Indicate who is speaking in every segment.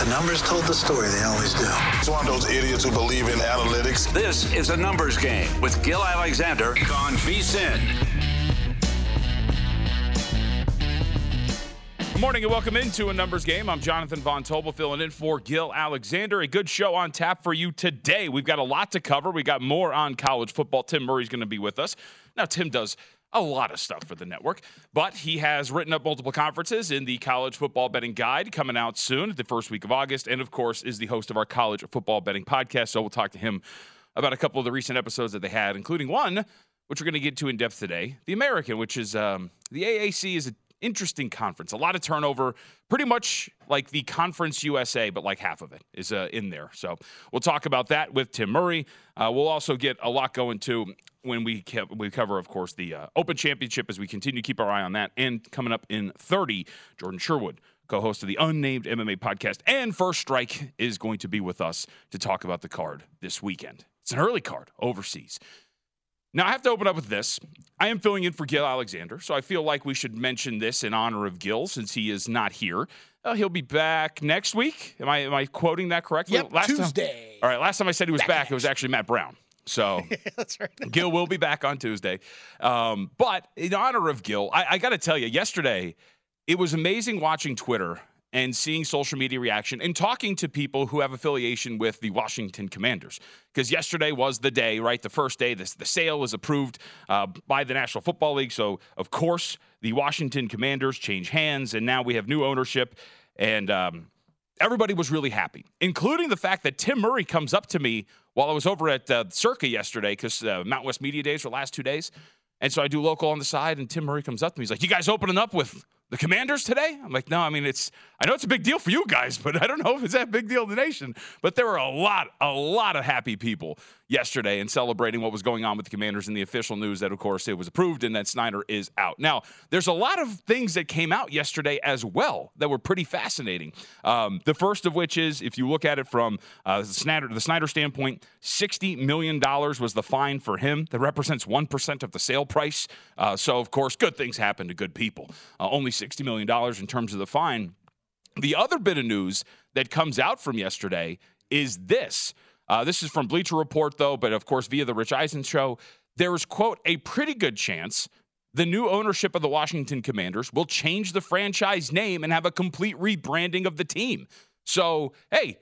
Speaker 1: The numbers told the story, they always do.
Speaker 2: It's one of those idiots who believe in analytics.
Speaker 3: This is a numbers game with Gill Alexander on VSIN.
Speaker 4: Good morning and welcome into a numbers game. I'm Jonathan Von Tobel filling in for Gill Alexander. A good show on tap for you today. We've got a lot to cover. We got more on college football. Tim Murray's going to be with us. Now, Tim does a lot of stuff for the network, but he has written up multiple conferences in the college football betting guide coming out soon, the first week of August, and of course is the host of our college football betting podcast. So we'll talk to him about a couple of the recent episodes that they had, including one which we're going to get to in depth today, the American, which is um, the AAC is a interesting conference. A lot of turnover, pretty much like the Conference USA, but like half of it is uh, in there. So we'll talk about that with Tim Murray. Uh, we'll also get a lot going to when we we cover, of course, the uh, Open Championship as we continue to keep our eye on that. And coming up in 30, Jordan Sherwood. Co host of the Unnamed MMA podcast and First Strike is going to be with us to talk about the card this weekend. It's an early card overseas. Now, I have to open up with this. I am filling in for Gill Alexander, so I feel like we should mention this in honor of Gill since he is not here. Uh, he'll be back next week. Am I am I quoting that correctly?
Speaker 5: Yep,
Speaker 4: last
Speaker 5: Tuesday.
Speaker 4: Time, all right, last time I said he was back, back it was actually Matt Brown. So
Speaker 5: that's right.
Speaker 4: Gill will be back on Tuesday. Um, but in honor of Gill, I, I got to tell you, yesterday it was amazing watching Twitter and seeing social media reaction and talking to people who have affiliation with the Washington Commanders. Because yesterday was the day, right? The first day, this, the sale was approved uh, by the National Football League. So, of course, the Washington Commanders change hands, and now we have new ownership. And um, everybody was really happy, including the fact that Tim Murray comes up to me while I was over at uh, Circa yesterday, because uh, Mountain West Media Days were the last two days. And so I do local on the side, and Tim Murray comes up to me. He's like, You guys opening up with the commanders today? I'm like, no, I mean, it's, I know it's a big deal for you guys, but I don't know if it's that big deal in the nation. But there were a lot, a lot of happy people yesterday and celebrating what was going on with the commanders in the official news that, of course, it was approved and that Snyder is out. Now, there's a lot of things that came out yesterday as well that were pretty fascinating. Um, the first of which is, if you look at it from uh, the, Snyder, the Snyder standpoint, $60 million was the fine for him. That represents 1% of the sale price. Uh, so, of course, good things happen to good people. Uh, only $60 million in terms of the fine. The other bit of news that comes out from yesterday is this. Uh, this is from Bleacher Report, though, but of course, via the Rich Eisen show. There is, quote, a pretty good chance the new ownership of the Washington Commanders will change the franchise name and have a complete rebranding of the team. So, hey,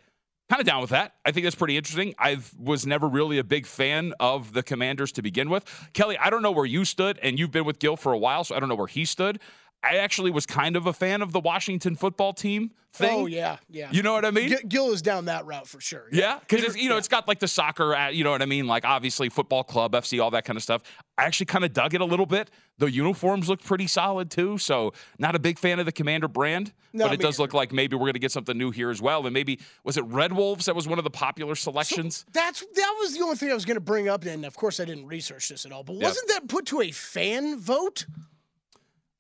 Speaker 4: kind of down with that. I think that's pretty interesting. I was never really a big fan of the Commanders to begin with. Kelley, I don't know where you stood, and you've been with Gill for a while, so I don't know where he stood. I actually was kind of a fan of the Washington football team thing.
Speaker 5: Oh yeah, yeah.
Speaker 4: You know what I mean?
Speaker 5: G- Gill is down that route for sure.
Speaker 4: Yeah, because yeah. you know yeah. it's got like the soccer, you know what I mean? Like obviously football club, FC, all that kind of stuff. I actually kind of dug it a little bit. The uniforms look pretty solid too. So not a big fan of the Commander brand, no, but it does either. look like maybe we're going to get something new here as well. And maybe was it Red Wolves that was one of the popular selections?
Speaker 5: So that's that was the only thing I was going to bring up. And of course I didn't research this at all. But wasn't yep. that put to a fan vote?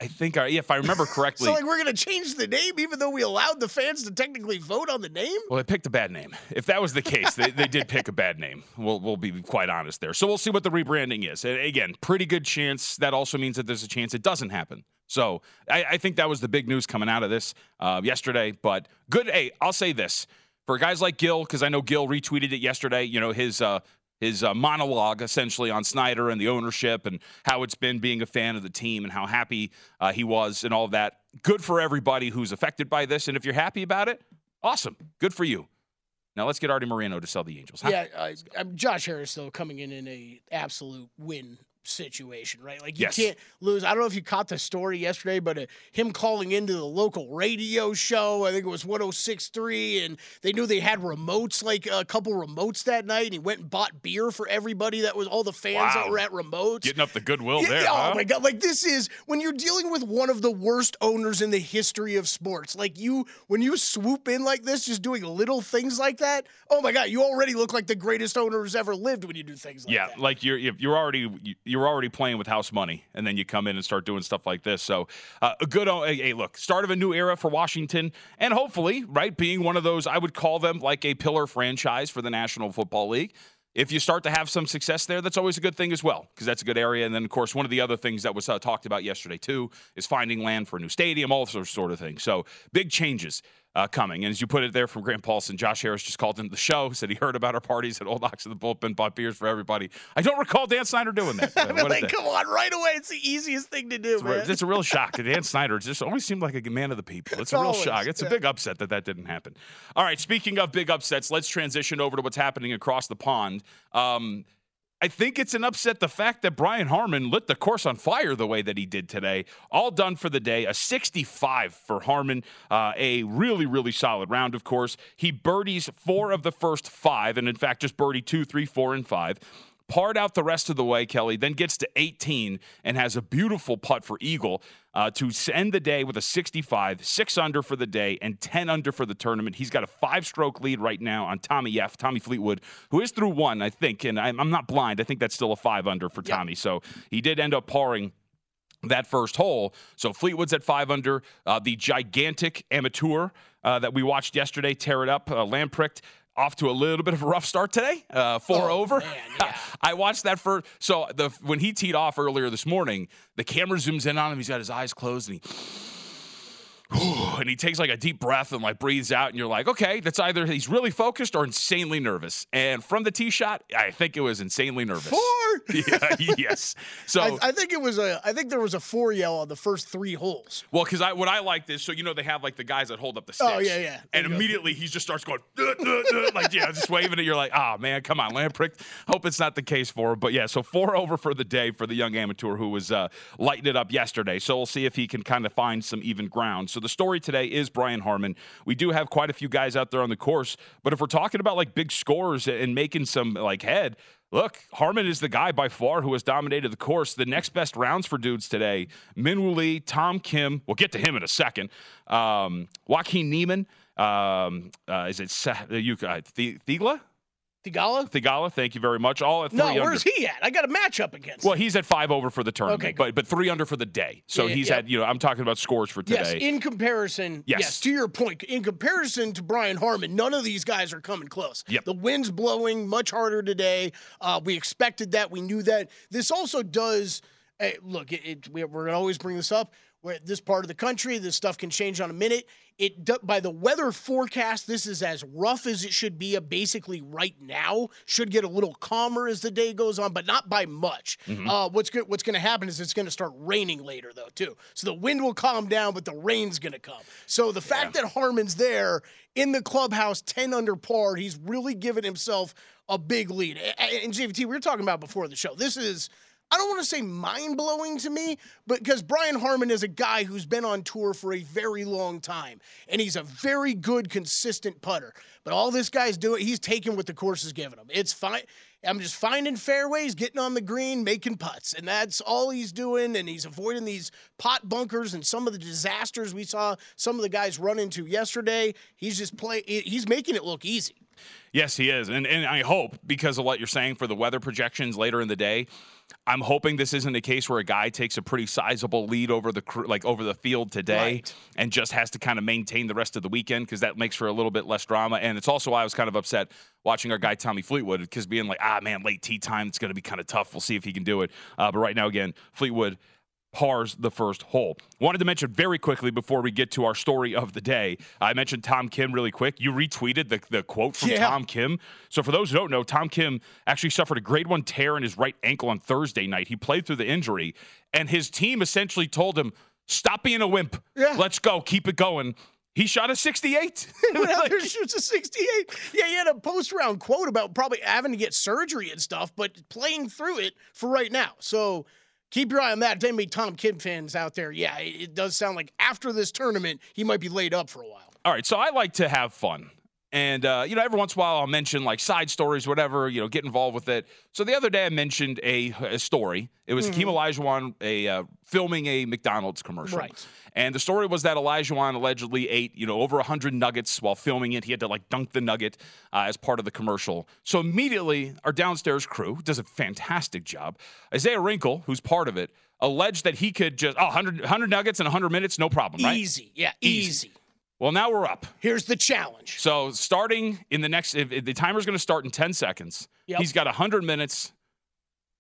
Speaker 4: I think, our, if I remember correctly.
Speaker 5: so, like, we're going to change the name even though we allowed the fans to technically vote on the name?
Speaker 4: Well, they picked a bad name. If that was the case, they, they did pick a bad name. We'll, we'll be quite honest there. So, we'll see what the rebranding is. And again, pretty good chance. That also means that there's a chance it doesn't happen. So, I, I think that was the big news coming out of this uh, yesterday. But good. Hey, I'll say this for guys like Gill, because I know Gill retweeted it yesterday. You know his uh, his uh, monologue essentially on Snyder and the ownership and how it's been being a fan of the team and how happy uh, he was and all of that. Good for everybody who's affected by this. And if you're happy about it, Awesome. Good for you. Now let's get Arte Moreno to sell the Angels. Huh?
Speaker 5: Yeah, uh, Josh Harris though coming in in a absolute win situation, right? Like you
Speaker 4: Yes.
Speaker 5: can't lose. I don't know if you caught the story yesterday, but uh, him calling into the local radio show, I think it was 1063, and they knew they had remotes, like a couple remotes that night. And he went and bought beer for everybody that was all the fans that were at remotes.
Speaker 4: Getting up the goodwill
Speaker 5: Yeah,
Speaker 4: there.
Speaker 5: oh
Speaker 4: huh?
Speaker 5: my god! Like this is when you're dealing with one of the worst owners in the history of sports. Like you, when you swoop in like this, just doing little things like that. Oh my god! You already look like the greatest owner who's ever lived when you do things like
Speaker 4: yeah,
Speaker 5: that.
Speaker 4: Yeah, like you're you're already you're already playing with house money, and then you come in and start doing stuff like this. So uh, a good hey, look, start of a new era for Washington, and hopefully, right, being one of those I would call them like a pillar franchise for the National Football League. If you start to have some success there, that's always a good thing as well, because that's a good area. And then, of course, one of the other things that was uh, talked about yesterday too is finding land for a new stadium, all those sort of things. So big changes uh, coming. And as you put it there from Grant Paulsen, Josh Harris just called into the show, said he heard about our parties at Old Ox in the Bullpen, bought beers for everybody. I don't recall Dan Snyder doing that.
Speaker 5: I mean, like, come on, right away! It's the easiest thing to do,
Speaker 4: It's,
Speaker 5: man.
Speaker 4: a- it's a real shock. That Dan Snyder just always seemed like a man of the people. It's a real
Speaker 5: Always,
Speaker 4: shock. It's a big upset that that didn't happen. All right, speaking of big upsets, let's transition over to what's happening across the pond. Um, I think it's an upset the fact that Brian Harman lit the course on fire the way that he did today. All done for the day. A 65 for Harman. Uh, a really, really solid round, of course. He birdies four of the first five, and in fact, just birdie two, three, four, and five. Parred out the rest of the way, Kelley, then gets to 18 and has a beautiful putt for Eagle uh, to end the day with a 65, six under for the day, and 10 under for the tournament. He's got a five stroke lead right now on Tommy F., Tommy Fleetwood, who is through one, I think. And I'm, I'm not blind. I think that's still a five under for Tommy. So he did end up parring that first hole. So Fleetwood's at five under. Uh, the gigantic amateur uh, that we watched yesterday tear it up. Uh, Lamprecht off to a little bit of a rough start today. Uh, four
Speaker 5: Oh,
Speaker 4: over.
Speaker 5: man, yeah.
Speaker 4: I watched that for so the when he teed off earlier this morning, the camera zooms in on him. He's got his eyes closed and he. And he takes like a deep breath and like breathes out, and you're like, okay, that's either he's really focused or insanely nervous. And from the tee shot, I think it was insanely nervous.
Speaker 5: Four.
Speaker 4: yeah, yes. So
Speaker 5: I, I think it was a. I think there was a four yell on the first three holes.
Speaker 4: Well, because I what I like is so you know they have like the guys that hold up the sticks.
Speaker 5: Oh, yeah, yeah.
Speaker 4: And
Speaker 5: There go.
Speaker 4: immediately he just starts going "Duh, duh, duh," like yeah, just waving it. You're like, ah man, come on, Lamprecht. Hope it's not the case for him. But yeah, so four over for the day for the young amateur who was uh, lighting it up yesterday. So we'll see if he can kind of find some even ground. So the story today is Brian Harman. We do have quite a few guys out there on the course, but if we're talking about like big scores and making some like head. Look, Harman is the guy by far who has dominated the course. The next best rounds for dudes today: Minwoo Lee, Tom Kim. We'll get to him in a second. Um, Joaquin Niemann. Um, uh, is it Sa- uh, you? Uh, Thigla?
Speaker 5: Theegala?
Speaker 4: Theegala. Thank you very much. All at three
Speaker 5: No,
Speaker 4: under.
Speaker 5: where's he at? I got a matchup against.
Speaker 4: Well,
Speaker 5: him.
Speaker 4: he's at five over for the tournament,
Speaker 5: Okay,
Speaker 4: but but three under for the day. So
Speaker 5: Yeah,
Speaker 4: he's
Speaker 5: yeah.
Speaker 4: had you know I'm talking about scores for today.
Speaker 5: Yes, in comparison,
Speaker 4: Yes.
Speaker 5: yes. to your point, in comparison to Brian Harman, none of these guys are coming close.
Speaker 4: Yep.
Speaker 5: The wind's blowing much harder today. Uh, we expected that. We knew that. This also does. eh, look, it, it, we're going to always bring this up. Where this part of the country, this stuff can change on a minute. It by the weather forecast, this is as rough as it should be. uh, Basically, right now should get a little calmer as the day goes on, but not by much. Uh, what's good? What's going to happen is it's going to start raining later, though, too. So the wind will calm down, but the rain's going to come. So the fact that Harman's there in the clubhouse, ten under par, he's really given himself a big lead. And JVT, we were talking about before the show. This is. I don't want to say mind blowing to me, but because Brian Harman is a guy who's been on tour for a very long time, and he's a very good, consistent putter. But all this guy's doing, he's taking what the course is giving him. It's fine. I'm just finding fairways, getting on the green, making putts, and that's all he's doing. And he's avoiding these pot bunkers and some of the disasters we saw some of the guys run into yesterday. He's just play. He's making it look easy.
Speaker 4: Yes, he is. And and I hope because of what you're saying for the weather projections later in the day, I'm hoping this isn't a case where a guy takes a pretty sizable lead over the like over the field today
Speaker 5: Right.
Speaker 4: and just has to kind of maintain the rest of the weekend because that makes for a little bit less drama. And it's also why I was kind of upset watching our guy Tommy Fleetwood because being like, ah man, late tee time, it's going to be kind of tough. We'll see if he can do it. Uh, but right now, again, Fleetwood pars the first hole. Wanted to mention very quickly before we get to our story of the day. I mentioned Tom Kim really quick. You retweeted the, the quote from
Speaker 5: Yeah.
Speaker 4: Tom Kim. So for those who don't know, Tom Kim actually suffered a grade one tear in his right ankle on Thursday night. He played through the injury, and his team essentially told him, "Stop being a wimp.
Speaker 5: Yeah.
Speaker 4: Let's go. Keep it going." He shot a 68.
Speaker 5: went out there shoots a 68. Yeah, he had a post round quote about probably having to get surgery and stuff, but playing through it for right now. So keep your eye on that. If any Tom Kim fans out there, yeah, it does sound like after this tournament, he might be laid up for a while.
Speaker 4: All right, so I like to have fun. And, uh, you know, every once in a while I'll mention like side stories, whatever, you know, get involved with it. So the other day I mentioned a, a story. It was mm-hmm. Olajuwon a, uh, filming a McDonald's commercial.
Speaker 5: Right.
Speaker 4: And the story was that Olajuwon allegedly ate, you know, over 100 nuggets while filming it. He had to like dunk the nugget uh, as part of the commercial. So immediately our downstairs crew does a fantastic job. Isaiah Wrinkle, who's part of it, alleged that he could just, oh, 100, 100 nuggets in 100 minutes, no problem, right?
Speaker 5: Easy. Yeah, easy. easy.
Speaker 4: Well, now we're up.
Speaker 5: Here's the challenge.
Speaker 4: So, starting in the next, if, if the timer's going to start in 10 seconds. Yep. He's got 100 minutes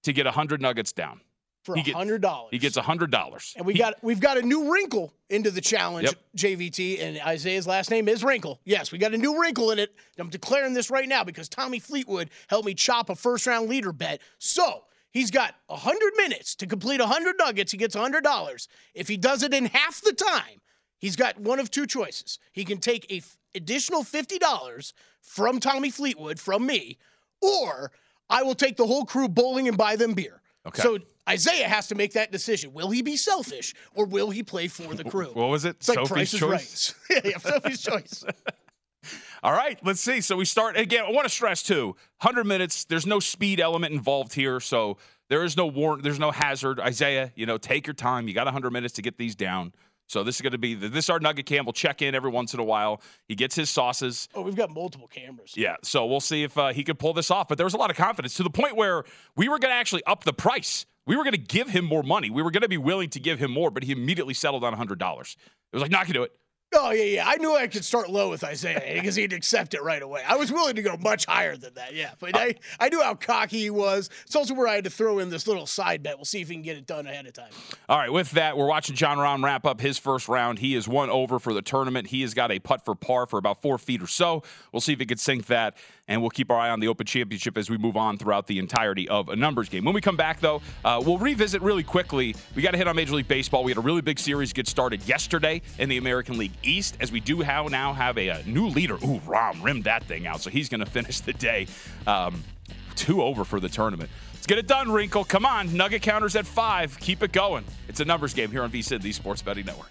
Speaker 4: to get 100 nuggets down.
Speaker 5: For he hundred dollars,
Speaker 4: he gets hundred dollars.
Speaker 5: And we he, got we've got a new wrinkle into the challenge, yep. JVT, and Isaiah's last name is Wrinkle. Yes, we got a new wrinkle in it. I'm declaring this right now because Tommy Fleetwood helped me chop a first round leader bet. So he's got hundred minutes to complete hundred nuggets. He gets hundred dollars. If he does it in half the time, He's got one of two choices. He can take a f- additional $50 from Tommy Fleetwood, from me, or I will take the whole crew bowling and buy them beer. Okay. So Isaiah has to make that decision. Will he be selfish or will he play for the crew?
Speaker 4: What was it?
Speaker 5: It's like Sophie's choice. Right. yeah, Sophie's choice.
Speaker 4: All right, let's see. So we start again. I want to stress too: 100 minutes. There's no speed element involved here, so there is no warrant. There's no hazard. Isaiah, you know, take your time. You got 100 minutes to get these down. So this is going to be this our Nugget Cam will check in every once in a while. He gets his sauces.
Speaker 5: Oh, we've got multiple cameras.
Speaker 4: Yeah, so we'll see if uh, he can pull this off. But there was a lot of confidence to the point where we were going to actually up the price. We were going to give him more money. We were going to be willing to give him more, but he immediately settled on $100. It was like, not going to do it.
Speaker 5: Oh yeah, yeah. I knew I could start low with Isaiah because he'd accept it right away. I was willing to go much higher than that, yeah. But I, I knew how cocky he was. It's also where I had to throw in this little side bet. We'll see if he can get it done ahead of time.
Speaker 4: All right, with that, we're watching Jon Rahm wrap up his first round. He is one over for the tournament. He has got a putt for par for about four feet or so. We'll see if he can sink that and we'll keep our eye on the Open Championship as we move on throughout the entirety of a numbers game. When we come back, though, uh, we'll revisit really quickly. We got to hit on Major League Baseball. We had a really big series get started yesterday in the American League East, as we do have now have a, a new leader. Ooh, Rahm rimmed that thing out, so he's going to finish the day um, two over for the tournament. Let's get it done, Wrinkle. Come on, Nugget counters at five. Keep it going. It's a numbers game here on VSIN, the Sports Betting Network.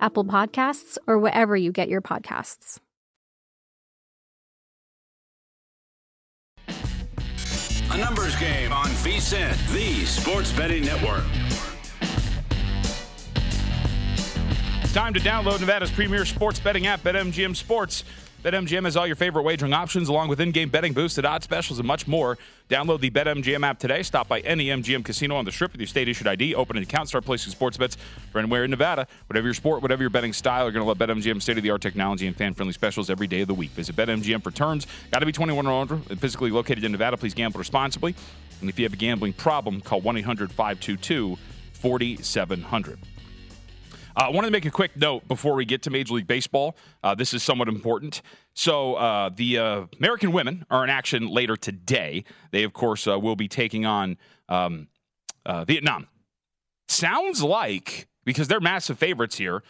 Speaker 6: Apple Podcasts, or wherever you get your podcasts.
Speaker 3: A numbers game on VSIN, the sports betting network.
Speaker 4: It's time to download Nevada's premier sports betting app, BetMGM Sports. BetMGM has all your favorite wagering options, along with in-game betting, boosted odds specials, and much more. Download the BetMGM app today. Stop by any MGM casino on the Strip with your state-issued ID. Open an account, start placing sports bets for anywhere in Nevada. Whatever your sport, whatever your betting style, you're going to love BetMGM state-of-the-art technology and fan-friendly specials every day of the week. Visit BetMGM for terms. Got to be 21 or older and physically located in Nevada. Please gamble responsibly. And if you have a gambling problem, call 1-800-522-4700. Uh, I wanted to make a quick note before we get to Major League Baseball. Uh, this is somewhat important. So, uh, the uh, American women are in action later today. They, of course, uh, will be taking on um, uh, Vietnam. Sounds like, because they're massive favorites here,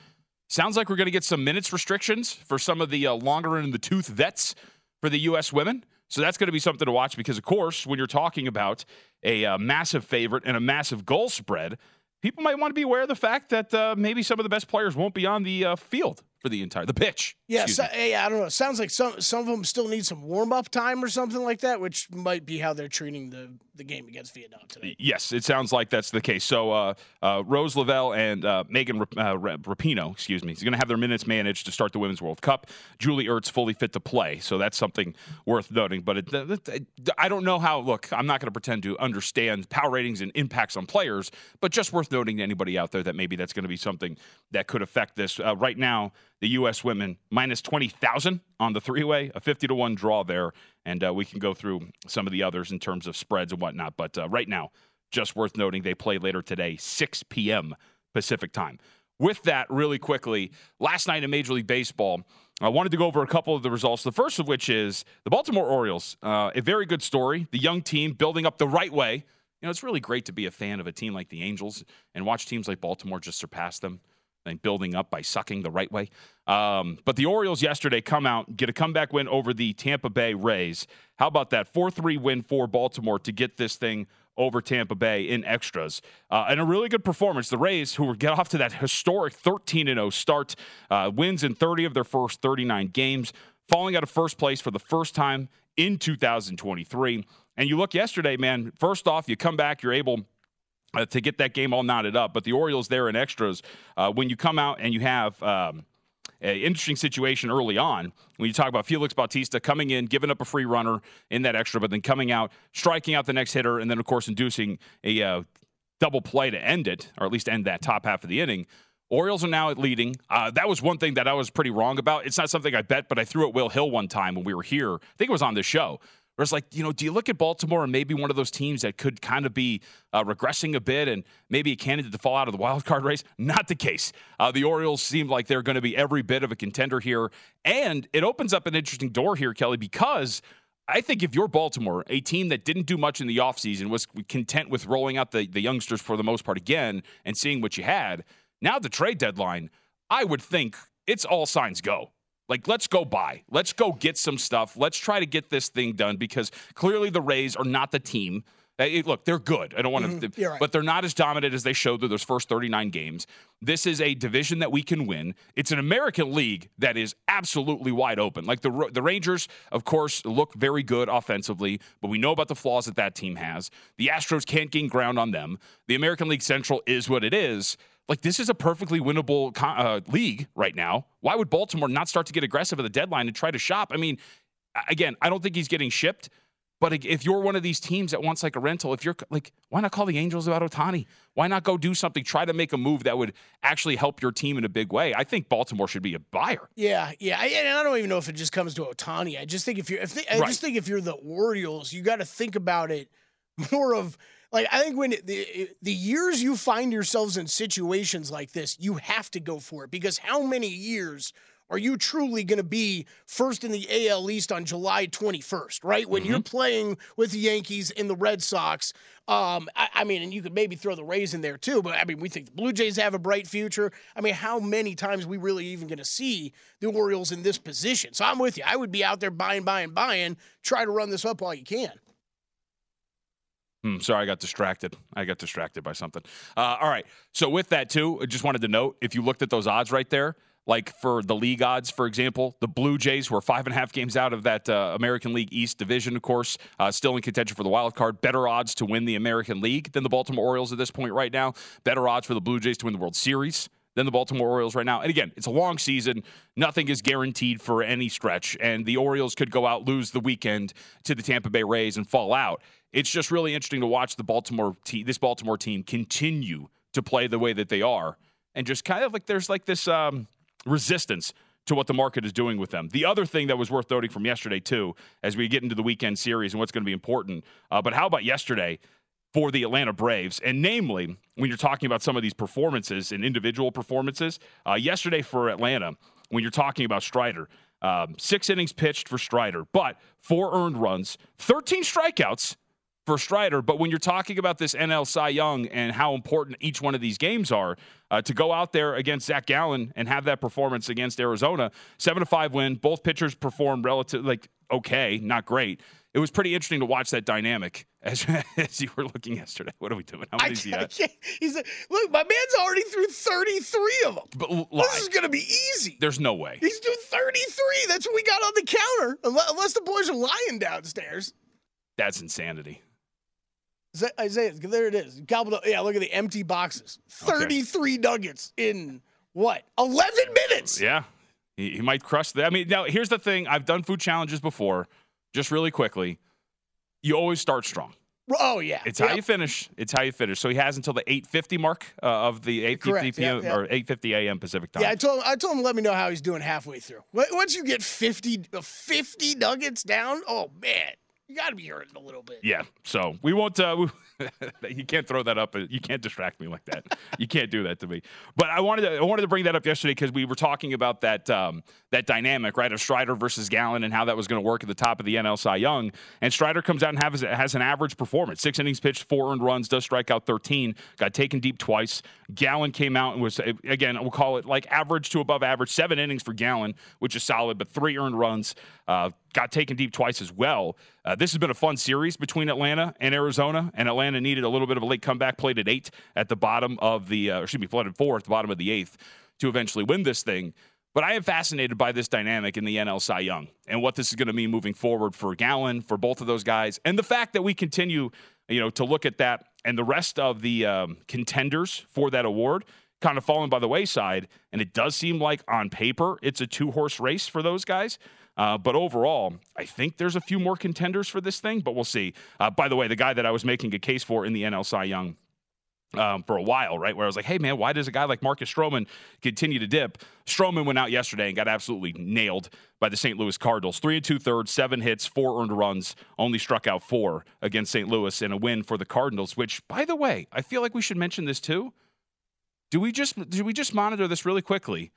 Speaker 4: sounds like we're going to get some minutes restrictions for some of the longer in the tooth vets for the U.S. women. So that's going to be something to watch because, of course, when you're talking about a massive favorite and a massive goal spread, people might want to be aware of the fact that uh, maybe some of the best players won't be on the uh, field for the entire the pitch.
Speaker 5: Yeah, so, yeah, I don't know. It sounds like some some of them still need some warm up time or something like that, which might be how they're treating the the game against Vietnam today.
Speaker 4: Yes, it sounds like that's the case. So uh, uh, Rose Lavelle and uh, Megan uh, Rapinoe, excuse me, is going to have their minutes managed to start the Women's World Cup. Julie Ertz fully fit to play, so that's something worth noting. But it, it, it, I don't know how. Look, I'm not going to pretend to understand power ratings and impacts on players, but just worth noting to anybody out there that maybe that's going to be something that could affect this. Uh, right now, the U.S. women minus 20,000 on the three way, a 50 to 1 draw there. And uh, we can go through some of the others in terms of spreads and whatnot. But uh, right now, just worth noting, they play later today, 6 p.m. Pacific time. With that, really quickly, last night in Major League Baseball, I wanted to go over a couple of the results. The first of which is the Baltimore Orioles, uh, a very good story. The young team building up the right way. You know, it's really great to be a fan of a team like the Angels and watch teams like Baltimore just surpass them and building up by sucking the right way. Um, but the Orioles yesterday come out, get a comeback win over the Tampa Bay Rays. How about that? 4 3 win for Baltimore to get this thing over Tampa Bay in extras. Uh, and a really good performance. The Rays, who get off to that historic 13 0 start, uh, wins in 30 of their first 39 games, falling out of first place for the first time in 2023. And you look yesterday, man, first off, you come back, you're able uh, to get that game all knotted up. But the Orioles there in extras, uh, when you come out and you have um, an interesting situation early on, when you talk about Felix Bautista coming in, giving up a free runner in that extra, but then coming out, striking out the next hitter, and then, of course, inducing a uh, double play to end it, or at least end that top half of the inning. Orioles are now leading. Uh, that was one thing that I was pretty wrong about. It's not something I bet, but I threw at Will Hill one time when we were here. I think it was on this show. Where it's like, you know, do you look at Baltimore and maybe one of those teams that could kind of be uh, regressing a bit and maybe a candidate to fall out of the wild card race? Not the case. Uh, the Orioles seem like they're going to be every bit of a contender here. And it opens up an interesting door here, Kelley, because I think if you're Baltimore, a team that didn't do much in the offseason, was content with rolling out the, the youngsters for the most part again and seeing what you had, now the trade deadline, I would think it's all signs go. Like, let's go buy. Let's go get some stuff. Let's try to get this thing done because clearly the Rays are not the team. Hey, look, they're good. I don't want to, mm-hmm. right. but they're not as dominant as they showed through those first 39 games. This is a division that we can win. It's an American League that is absolutely wide open. Like the the Rangers, of course, look very good offensively, but we know about the flaws that that team has. The Astros can't gain ground on them. The American League Central is what it is. Like this is a perfectly winnable uh, league right now. Why would Baltimore not start to get aggressive at the deadline and try to shop? I mean, again, I don't think he's getting shipped. But if you're one of these teams that wants like a rental, if you're like, why not call the Angels about Ohtani? Why not go do something? Try to make a move that would actually help your team in a big way. I think Baltimore should be a buyer.
Speaker 5: Yeah, yeah. I, and I don't even know if it just comes to Ohtani. I just think if you're, if they, I right. just think if you're the Orioles, you got to think about it more of like I think when the the years you find yourselves in situations like this, you have to go for it because how many years are you truly going to be first in the AL East on July 21st, right? When mm-hmm. you're playing with the Yankees and the Red Sox. Um, I, I, mean, and you could maybe throw the Rays in there too, but I mean, we think the Blue Jays have a bright future. I mean, how many times we really even going to see the Orioles in this position? So I'm with you. I would be out there buying, buying, buying, try to run this up while you can.
Speaker 4: Hmm, sorry, I got distracted. I got distracted by something. Uh, all right. So with that too, I just wanted to note if you looked at those odds right there, like for the league odds, for example, the Blue Jays, were five and a half games out of that uh, American League East division, of course, uh, still in contention for the wild card. Better odds to win the American League than the Baltimore Orioles at this point right now. Better odds for the Blue Jays to win the World Series than the Baltimore Orioles right now. And again, it's a long season. Nothing is guaranteed for any stretch. And the Orioles could go out, lose the weekend to the Tampa Bay Rays, and fall out. It's just really interesting to watch the Baltimore team, this Baltimore team continue to play the way that they are. And just kind of like there's like this. Um, resistance to what the market is doing with them. The other thing that was worth noting from yesterday, too, as we get into the weekend series and what's going to be important, uh, but how about yesterday? For the Atlanta Braves, and namely, when you're talking about some of these performances and individual performances, uh, yesterday for Atlanta, when you're talking about Strider, um, six innings pitched for Strider, but four earned runs, 13 strikeouts, for Strider. But when you're talking about this NL Cy Young and how important each one of these games are, uh, to go out there against Zach Gallen and have that performance against Arizona, seven to five win. Both pitchers performed relative like okay, not great. It was pretty interesting to watch that dynamic as, as you were looking yesterday. What are we doing? How many is he at?
Speaker 5: He's like, look, my man's already through 33 of them.
Speaker 4: But,
Speaker 5: this is going to be easy.
Speaker 4: There's no way.
Speaker 5: He's doing 33. That's what we got on the counter, unless the boys are lying downstairs.
Speaker 4: That's insanity.
Speaker 5: Isaiah, there it is. Gobbled up. Yeah, look at the empty boxes. 33 okay. nuggets in what? 11 minutes.
Speaker 4: Yeah. He, he might crush that. I mean, now here's the thing I've done food challenges before, just really quickly. You always start strong.
Speaker 5: Oh yeah,
Speaker 4: it's yep. how you finish. It's how you finish. So he has until the 8:50 mark uh, of the 8:50 p.m. Yep, yep. or 8:50 a.m. Pacific time.
Speaker 5: Yeah, I told him. I told him let me know how he's doing halfway through. Once you get 50 50 nuggets down, oh man, you got to be hurting a little bit.
Speaker 4: Yeah. So we won't. Uh, we, you can't throw that up. You can't distract me like that. you can't do that to me. But I wanted to. I wanted to bring that up yesterday because we were talking about that um, that dynamic, right, of Strider versus Gallen and how that was going to work at the top of the NL Cy Young. And Strider comes out and has has an average performance: six innings pitched, four earned runs, does strike out 13, got taken deep twice. Gallen came out and was again, we'll call it like average to above average, seven innings for Gallen, which is solid, but three earned runs. Uh, got taken deep twice as well. Uh, this has been a fun series between Atlanta and Arizona, and Atlanta needed a little bit of a late comeback, played at eight at the bottom of the, uh, excuse me, at four at the bottom of the eighth to eventually win this thing. But I am fascinated by this dynamic in the NL Cy Young and what this is going to mean moving forward for Gallen, for both of those guys, and the fact that we continue, you know, to look at that and the rest of the um, contenders for that award kind of falling by the wayside. And it does seem like on paper it's a two horse race for those guys. Uh, but overall, I think there's a few more contenders for this thing, but we'll see. Uh, by the way, the guy that I was making a case for in the NL Cy Young um, for a while, right? Where I was like, hey, man, why does a guy like Marcus Stroman continue to dip? Stroman went out yesterday and got absolutely nailed by the St. Louis Cardinals. Three and two thirds, seven hits, four earned runs, only struck out four against St. Louis in a win for the Cardinals, which, by the way, I feel like we should mention this too. Do we just do we just monitor this really quickly?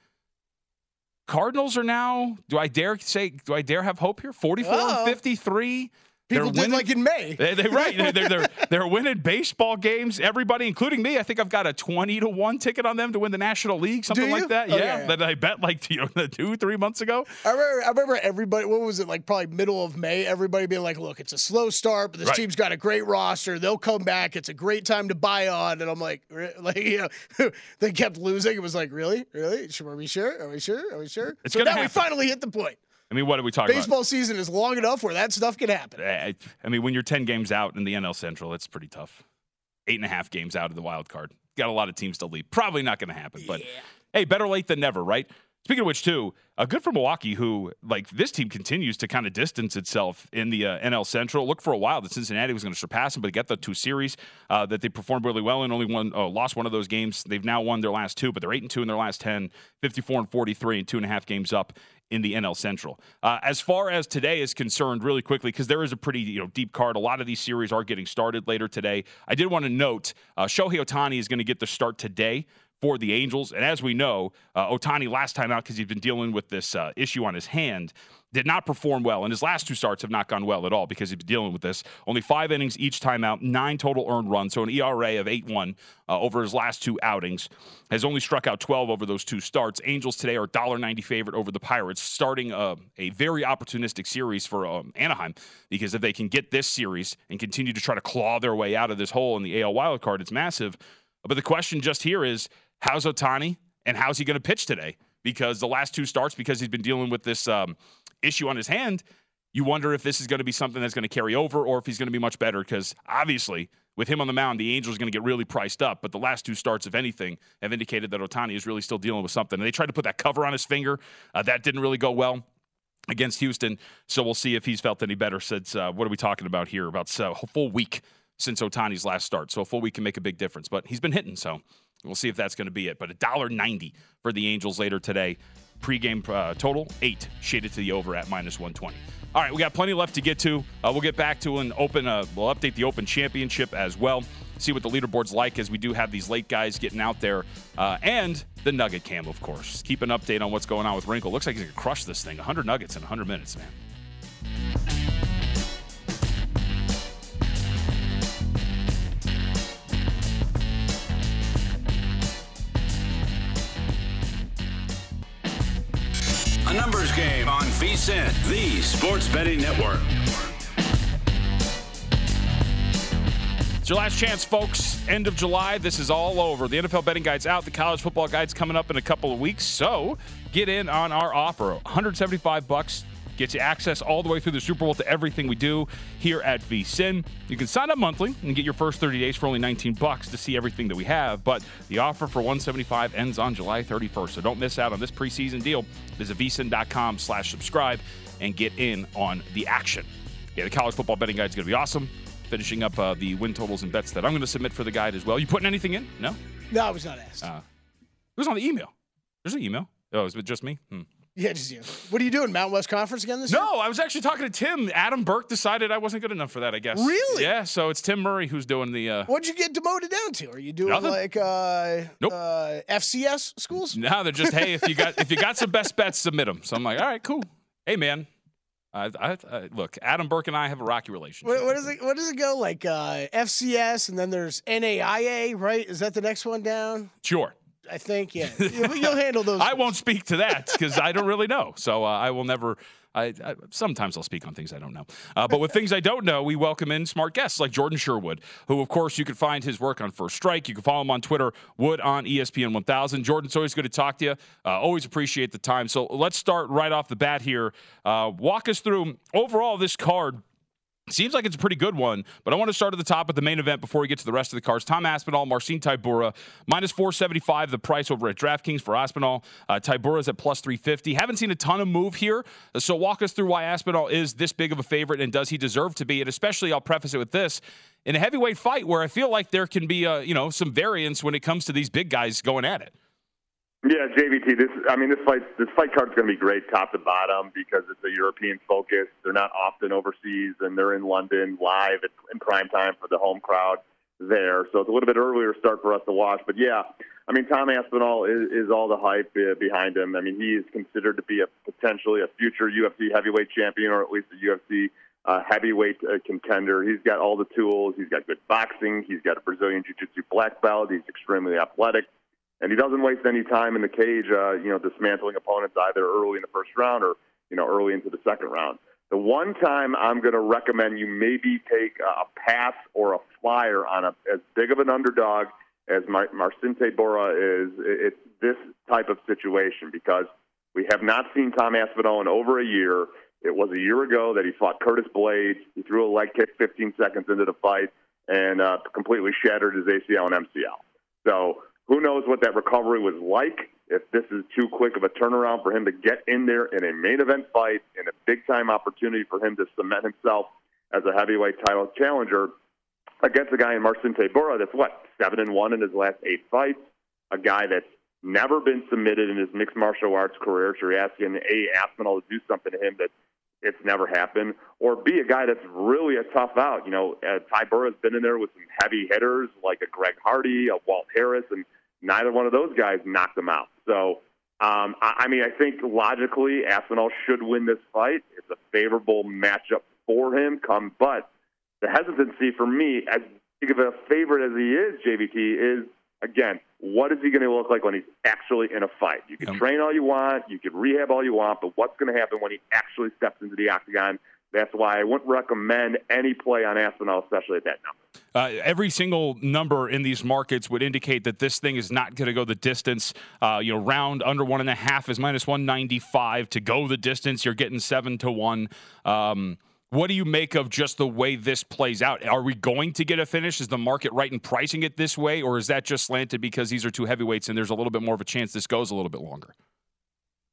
Speaker 4: Cardinals are now, do I dare say, do I dare have hope here? 44 and 53.
Speaker 5: People they're did winning, like in May.
Speaker 4: They, they right. they're, they're, they're winning baseball games. Everybody, including me, I think I've got a twenty to one ticket on them to win the National League, something like that. Oh, yeah, yeah, that I bet like you know two three months ago.
Speaker 5: I remember. I remember everybody. What was it like? Probably middle of May. Everybody being like, "Look, it's a slow start, but this right. team's got a great roster. They'll come back. It's a great time to buy on." And I'm like, like you know, they kept losing. It was like, really, really? Are we sure? Are we sure? Are we sure?
Speaker 4: It's
Speaker 5: so
Speaker 4: now
Speaker 5: happen. we finally hit the point.
Speaker 4: I mean, what are we talking about
Speaker 5: Baseball
Speaker 4: about?
Speaker 5: season is long enough where that stuff can happen.
Speaker 4: Eh, I, I mean, when you're 10 games out in the NL Central, it's pretty tough. Eight and a half games out of the wild card. Got a lot of teams to lead. Probably not going to happen, but hey, better late than never, right? Speaking of which, too, uh, good for Milwaukee, who like this team continues to kind of distance itself in the uh, NL Central. Look for a while that Cincinnati was going to surpass them, but they got the two series uh, that they performed really well in. Only one uh, lost one of those games. They've now won their last two, but they're eight and two in their last 10, 54 and 43, and two and a half games up in the NL Central. Uh, as far as today is concerned, really quickly, because there is a pretty you know deep card. A lot of these series are getting started later today. I did want to note uh, Shohei Ohtani is going to get the start today for the Angels. And as we know, uh, Ohtani last time out because he's been dealing with this uh, issue on his hand did not perform well, and his last two starts have not gone well at all because he's been dealing with this. Only five innings each time out, nine total earned runs, so an ERA of 8 1 uh, over his last two outings. Has only struck out 12 over those two starts. Angels today are $1.90 favorite over the Pirates, starting uh, a very opportunistic series for um, Anaheim because if they can get this series and continue to try to claw their way out of this hole in the AL wildcard, it's massive. But the question just here is how's Ohtani and how's he going to pitch today? because the last two starts, because he's been dealing with this um, issue on his hand, you wonder if this is going to be something that's going to carry over or if he's going to be much better because obviously with him on the mound, the Angels are going to get really priced up. But the last two starts, if anything, have indicated that Ohtani is really still dealing with something. And they tried to put that cover on his finger. Uh, that didn't really go well against Houston. So we'll see if he's felt any better since, uh, what are we talking about here? About a full week since Ohtani's last start. So a full week can make a big difference. But he's been hitting, so we'll see if that's going to be it. But $1.90 for the Angels later today. Pre-game uh, total, eight, shaded to the over at minus 120. All right, we got plenty left to get to. Uh, we'll get back to an open. Uh, we'll update the Open Championship as well. See what the leaderboard's like as we do have these late guys getting out there, uh, and the Nugget Cam, of course. Keep an update on what's going on with Wrinkle. Looks like he's gonna crush this thing. 100 Nuggets in 100 minutes, man.
Speaker 3: The sports betting network.
Speaker 4: It's your last chance, folks. End of July. This is all over. The NFL betting guide's out. The college football guide's coming up in a couple of weeks. So get in on our offer. 175 bucks gets you access all the way through the Super Bowl to everything we do here at VSIN. You can sign up monthly and get your first 30 days for only 19 bucks to see everything that we have. But the offer for 175 ends on July 31st. So don't miss out on this preseason deal. Visit vsin.com slash subscribe and get in on the action. Yeah, the college football betting guide is going to be awesome. Finishing up uh, the win totals and bets that I'm going to submit for the guide as well. You putting anything in? No?
Speaker 5: No, I was not asked.
Speaker 4: Uh, it was on the email. There's an email. Oh, is it just me? Hmm.
Speaker 5: Yeah, just you. What are you doing? Mountain West Conference again this year?
Speaker 4: No, I was actually talking to Tim. Adam Burke decided I wasn't good enough for that, I guess.
Speaker 5: Really?
Speaker 4: Yeah, so it's Tim Murray who's doing the. Uh,
Speaker 5: What'd you get demoted down to? Are you doing
Speaker 4: Nothing.
Speaker 5: like uh,
Speaker 4: Nope.
Speaker 5: uh, FCS schools?
Speaker 4: now they're just, hey, if you got if you got some best bets, submit them. So I'm like, all right, cool. Hey, man. I, I, I, look, Adam Burke and I have a rocky relationship.
Speaker 5: What, what does it? What does it go like? Uh, FCS, and then there's NAIA, right? Is that the next one down?
Speaker 4: Sure.
Speaker 5: I think. Yeah, you'll, handle those.
Speaker 4: I won't speak to that because I don't really know. So uh, I will never. I, I sometimes I'll speak on things I don't know, uh, but with things I don't know, we welcome in smart guests like Jordan Sherwood, who of course you can find his work on First Strike. You can follow him on Twitter, Wood on ESPN 1000. Jordan, it's always good to talk to you. Uh, always appreciate the time. So let's start right off the bat here. Uh, walk us through overall this card. Seems like it's a pretty good one, but I want to start at the top of the main event before we get to the rest of the cards. Tom Aspinall, Marcin Tybura, minus 475 the price over at DraftKings for Aspinall. Uh, Tybura's at plus 350. Haven't seen a ton of move here, so walk us through why Aspinall is this big of a favorite and does he deserve to be? And especially, I'll preface it with this. In a heavyweight fight where I feel like there can be, uh, you know, some variance when it comes to these big guys going at it.
Speaker 7: Yeah, JVT. This, I mean, this fight, this fight card's going to be great, top to bottom, because it's a European focus. They're not often overseas, and they're in London live at, in prime time for the home crowd there. So it's a little bit earlier start for us to watch. But yeah, I mean, Tom Aspinall is, is all the hype uh, behind him. I mean, he is considered to be a potentially a future UFC heavyweight champion, or at least a UFC uh, heavyweight uh, contender. He's got all the tools. He's got good boxing. He's got a Brazilian jiu-jitsu black belt. He's extremely athletic and he doesn't waste any time in the cage, uh, you know, dismantling opponents either early in the first round or you know early into the second round. The one time I'm going to recommend you maybe take a pass or a flyer on a as big of an underdog as Mar- Marcin Bora is, it's this type of situation because we have not seen Tom Aspinall in over a year. It was a year ago that he fought Curtis Blaydes. He threw a leg kick 15 seconds into the fight and uh, completely shattered his ACL and MCL. So who knows what that recovery was like? If this is too quick of a turnaround for him to get in there in a main event fight, in a big time opportunity for him to cement himself as a heavyweight title challenger against a guy in Marcin Tybura that's what seven and one in his last eight fights, a guy that's never been submitted in his mixed martial arts career. So you're asking A. Aspinall to do something to him that it's never happened, or B, a guy that's really a tough out. You know, uh, Tybura's been in there with some heavy hitters like a Greg Hardy, a Walt Harris, and neither one of those guys knocked him out. So, um, I, I mean, I think logically, Aspinall should win this fight. It's a favorable matchup for him. Come, but the hesitancy for me, as big of a favorite as he is, JVT, is again, what is he going to look like when he's actually in a fight? You can train all you want, you can rehab all you want, but what's going to happen when he actually steps into the octagon? That's why I wouldn't recommend any play on Aspinall, especially at that number.
Speaker 4: Uh, every single number in these markets would indicate that this thing is not going to go the distance. Uh, you know, round under one and a half is minus 195. To go the distance, you're getting seven to one. Um, what do you make of just the way this plays out? Are we going to get a finish? Is the market right in pricing it this way, or is that just slanted because these are two heavyweights and there's a little bit more of a chance this goes a little bit longer?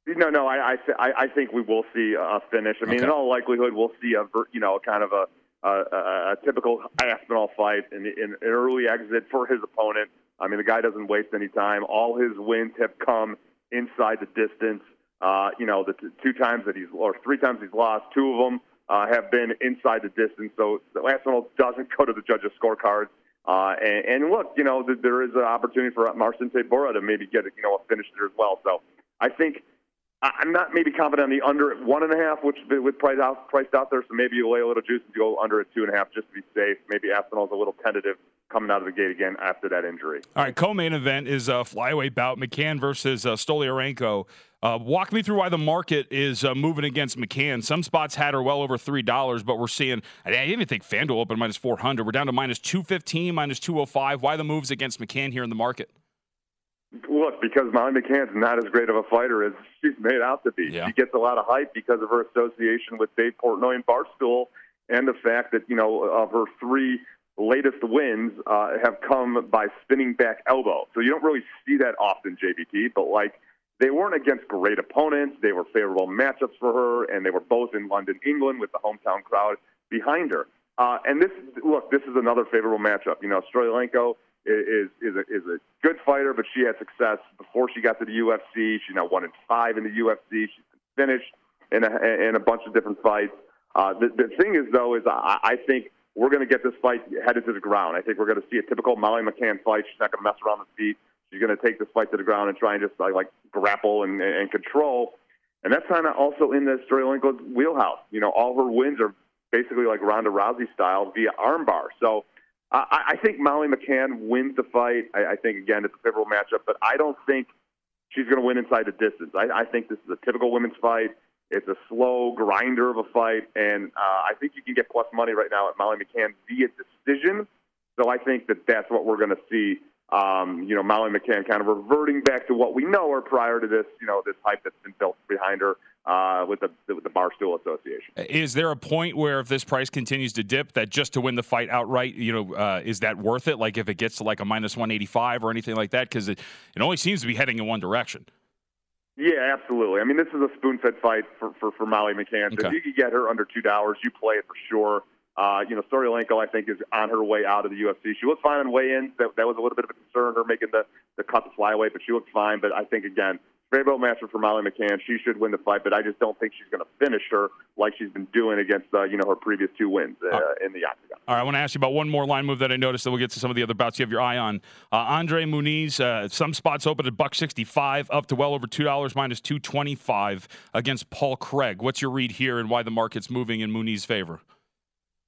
Speaker 7: No, no, I, I, I think we will see a finish. I mean, okay. in all likelihood, we'll see a, you know, kind of a, a, a typical Aspinall fight, in an early exit for his opponent. I mean, the guy doesn't waste any time. All his wins have come inside the distance. Uh, you know, the t- two times that he's, or three times he's lost, two of them uh, have been inside the distance. So Aspinall doesn't go to the judges' scorecards. Uh, and, and look, you know, th- there is an opportunity for Marcin Tybura to maybe get, you know, a finish there as well. So I think I'm not maybe confident on the under at one and a half, which with price out, priced out there. So maybe you lay a little juice and go under at two and a half just to be safe. Maybe Aspinall's a little tentative coming out of the gate again after that injury.
Speaker 4: All right, co-main event is a flyweight bout: McCann versus uh, Stoliarenko. Uh, walk me through why the market is uh, moving against McCann. Some spots had her well over three dollars, but we're seeing. I didn't even think FanDuel opened minus four hundred. We're down to minus two fifteen, minus two hundred five. Why the moves against McCann here in the market?
Speaker 7: Look, because Molly McCann's not as great of a fighter as she's made out to be. Yeah. She gets a lot of hype because of her association with Dave Portnoy and Barstool, and the fact that you know of her three latest wins uh, have come by spinning back elbow. So you don't really see that often, JVT. But like they weren't against great opponents; they were favorable matchups for her, and they were both in London, England, with the hometown crowd behind her. Uh, and this, look, this is another favorable matchup. You know, Stoliarenko is is a, is a good fighter, but she had success before she got to the UFC. She's now one in five in the UFC. She's finished in a, in a bunch of different fights. Uh, the, the thing is, though, is I, I think we're going to get this fight headed to the ground. I think we're going to see a typical Molly McCann fight. She's not going to mess around the feet. She's going to take this fight to the ground and try and just like, like grapple and, and control. And that's kind of also in the Stoliarenko's wheelhouse. You know, all her wins are basically like Ronda Rousey style via armbar. So I, I think Molly McCann wins the fight. I, I think again it's a favorable matchup, but I don't think she's going to win inside the distance. I, I think this is a typical women's fight. It's a slow grinder of a fight, and uh, I think you can get plus money right now at Molly McCann via decision. So I think that that's what we're going to see um, you know, Molly McCann kind of reverting back to what we know her prior to this, you know, this hype that's been built behind her uh, with the with the Barstool Association.
Speaker 4: Is there a point where if this price continues to dip, that just to win the fight outright, you know, uh, is that worth it? Like if it gets to like a minus one eighty five or anything like that, because it, it only seems to be heading in one direction.
Speaker 7: Yeah, absolutely. I mean, this is a spoon fed fight for, for, for Molly McCann. Okay. if you could get her under two dollars, you play it for sure. Uh, you know, Stoliarenko, I think, is on her way out of the UFC. She looked fine on weigh-ins. That, that was a little bit of a concern, her making the, the cut to flyweight, but she looked fine. But I think, again, favorable matchup for Molly McCann. She should win the fight, but I just don't think she's going to finish her like she's been doing against, uh, you know, her previous two wins uh, in the octagon.
Speaker 4: All right, I want to ask you about one more line move that I noticed. Then we'll get to some of the other bouts you have your eye on. Uh, Andre Muniz, uh, some spots open at buck sixty-five, up to well over two dollars, minus two twenty-five against Paul Craig. What's your read here, and why the market's moving in Muniz's favor?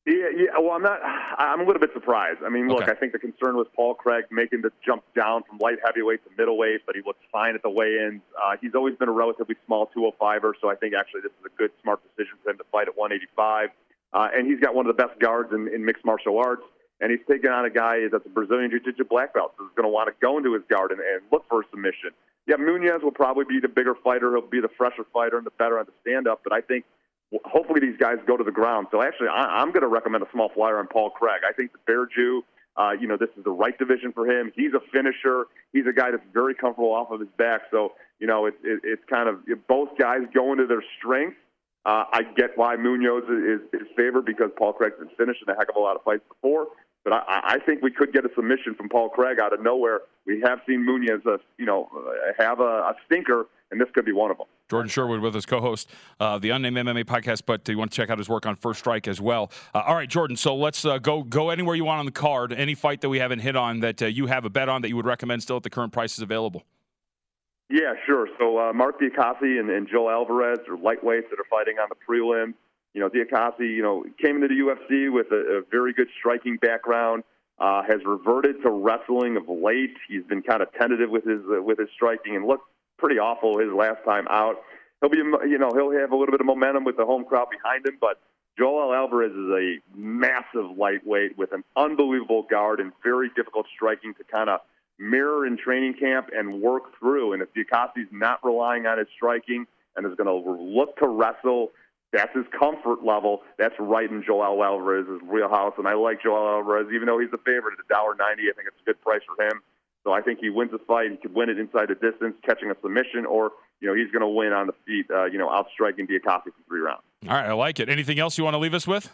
Speaker 7: Yeah, yeah. Well, I'm not. I'm a little bit surprised. I mean, look, okay. I think the concern was Paul Craig making the jump down from light heavyweight to middleweight, but he looked fine at the weigh-ins. Uh, he's always been a relatively small 205er, so I think actually this is a good, smart decision for him to fight at 185. Uh, and he's got one of the best guards in, in mixed martial arts, and he's taking on a guy that's a Brazilian jiu-jitsu black belt, so he's going to want to go into his guard and, and look for a submission. Yeah, Muniz will probably be the bigger fighter. He'll be the fresher fighter and the better on the stand-up, but I think hopefully these guys go to the ground. So actually, I, I'm going to recommend a small flyer on Paul Craig. I think the Bear Jew, uh, you know, this is the right division for him. He's a finisher. He's a guy that's very comfortable off of his back. So you know, it, it, it's kind of both guys go into their strengths. Uh, I get why Muniz is, is favored because Paul Craig's been finished in a heck of a lot of fights before. But I, I think we could get a submission from Paul Craig out of nowhere. We have seen Muniz, uh, you know, have a, a stinker, and this could be one of them.
Speaker 4: Jordan Sherwood with us, co-host of the Unnamed MMA podcast, but you want to check out his work on First Strike as well. Uh, all right, Jordan. So let's uh, go go anywhere you want on the card. Any fight that we haven't hit on that uh, you have a bet on that you would recommend still at the current prices available.
Speaker 7: Yeah, sure. So uh, Marc Diakiese and, and Joe Alvarez are lightweights that are fighting on the prelim. You know, Diakiese, you know, came into the UFC with a, a very good striking background. Uh, has reverted to wrestling of late. He's been kind of tentative with his uh, with his striking and looked pretty awful his last time out. He'll be, you know, he'll have a little bit of momentum with the home crowd behind him, but Joel Alvarez is a massive lightweight with an unbelievable guard and very difficult striking to kind of mirror in training camp and work through. And if Diakiese's not relying on his striking and is going to look to wrestle, that's his comfort level. That's right in Joel Alvarez's wheelhouse. And I like Joel Alvarez, even though he's the favorite at $1.90. I think it's a good price for him. So I think he wins the fight. He could win it inside the distance, catching a submission, or you know he's going to win on the feet. Uh, you know, outstriking Diakiese for three rounds.
Speaker 4: All right, I like it. Anything else you want to leave us with?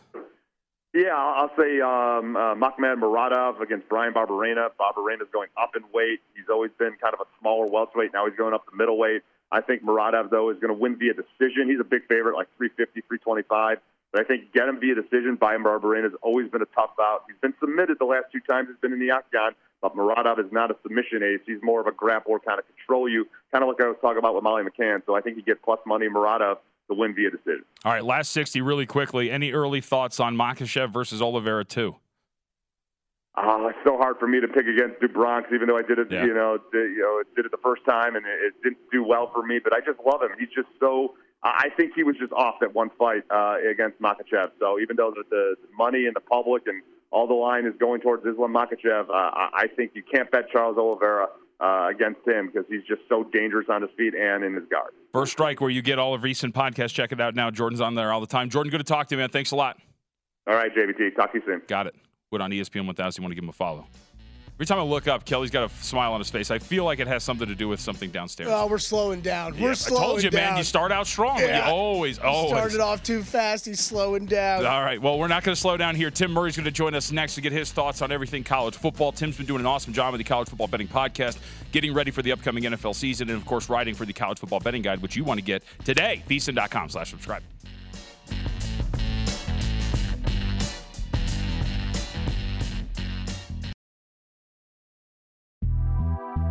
Speaker 7: Yeah, I'll say um, uh, Makhmud Muradov against Bryan Barberena. Barberena's going up in weight. He's always been kind of a smaller welterweight. Now he's going up to middleweight. I think Muradov, though, is going to win via decision. He's a big favorite, like 350, 325. But I think get him via decision. by Barberena has always been a tough bout. He's been submitted the last two times he's been in the octagon. But Muradov is not a submission ace. He's more of a grappler, kind of control you, kind of like I was talking about with Molly McCann. So I think he gets plus money Muradov to win via decision.
Speaker 4: All right, last 60 really quickly. Any early thoughts on Makhachev versus Oliveira, too?
Speaker 7: Uh, it's so hard for me to pick against do Bronx, even though I did it, yeah. you know, did, you know, did it the first time and it, it didn't do well for me. But I just love him. He's just so. I think he was just off that one fight uh, against Makhachev. So even though the, the money and the public and all the line is going towards Islam Makhachev, Uh, I think you can't bet Charles Oliveira uh, against him because he's just so dangerous on his feet and in his guard.
Speaker 4: First Strike, where you get all of recent podcasts. Check it out now. Jordan's on there all the time. Jordan, good to talk to you, man. Thanks a lot.
Speaker 7: All right, JVT. Talk to you soon.
Speaker 4: Got it. Put on ESPN 1000. You want to give him a follow. Every time I look up, Kelley's got a smile on his face. I feel like it has something to do with something downstairs.
Speaker 5: Oh, we're slowing down.
Speaker 4: Yeah,
Speaker 5: we're slowing down.
Speaker 4: I told you,
Speaker 5: down.
Speaker 4: man. You start out strong. Yeah. You always, always.
Speaker 5: Started off too fast. He's slowing down.
Speaker 4: All right. Well, we're not going to slow down here. Tim Murray's going to join us next to get his thoughts on everything college football. Tim's been doing an awesome job with the College Football Betting Podcast, getting ready for the upcoming NFL season, and of course, writing for the College Football Betting Guide, which you want to get today. VSiN.com slash subscribe.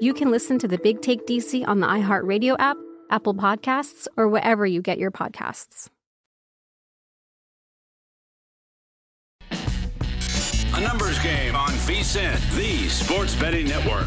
Speaker 6: you can listen to the Big Take DC on the iHeartRadio app Apple Podcasts, or wherever you get your podcasts.
Speaker 3: A numbers game on VSiN, the sports betting network.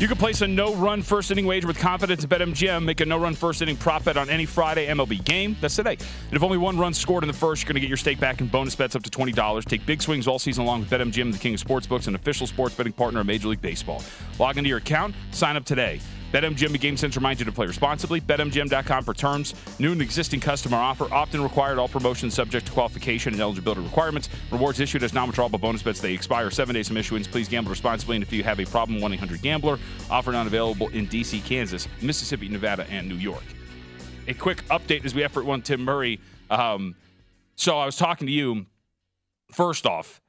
Speaker 4: You can place a no-run first inning wager with confidence at BetMGM. Make a no-run first inning prop bet on any Friday MLB game. That's today. And if only one run scored in the first, you're going to get your stake back in bonus bets up to $20. Take big swings all season long with BetMGM, the king of sportsbooks, an official sports betting partner of Major League Baseball. Log into your account, sign up today. BetMGM Game Sense reminds you to play responsibly. BetMGM.com for terms. New and existing customer offer. Opt-in required. All promotions subject to qualification and eligibility requirements. Rewards issued as non-withdrawable bonus bets. They expire seven days from issuance. Please gamble responsibly. And if you have a problem, 1-800-GAMBLER. Offer not available in D.C., Kansas, Mississippi, Nevada, and New York. A quick update as we effort one Tim Murray. Um, so I was talking to you. First off,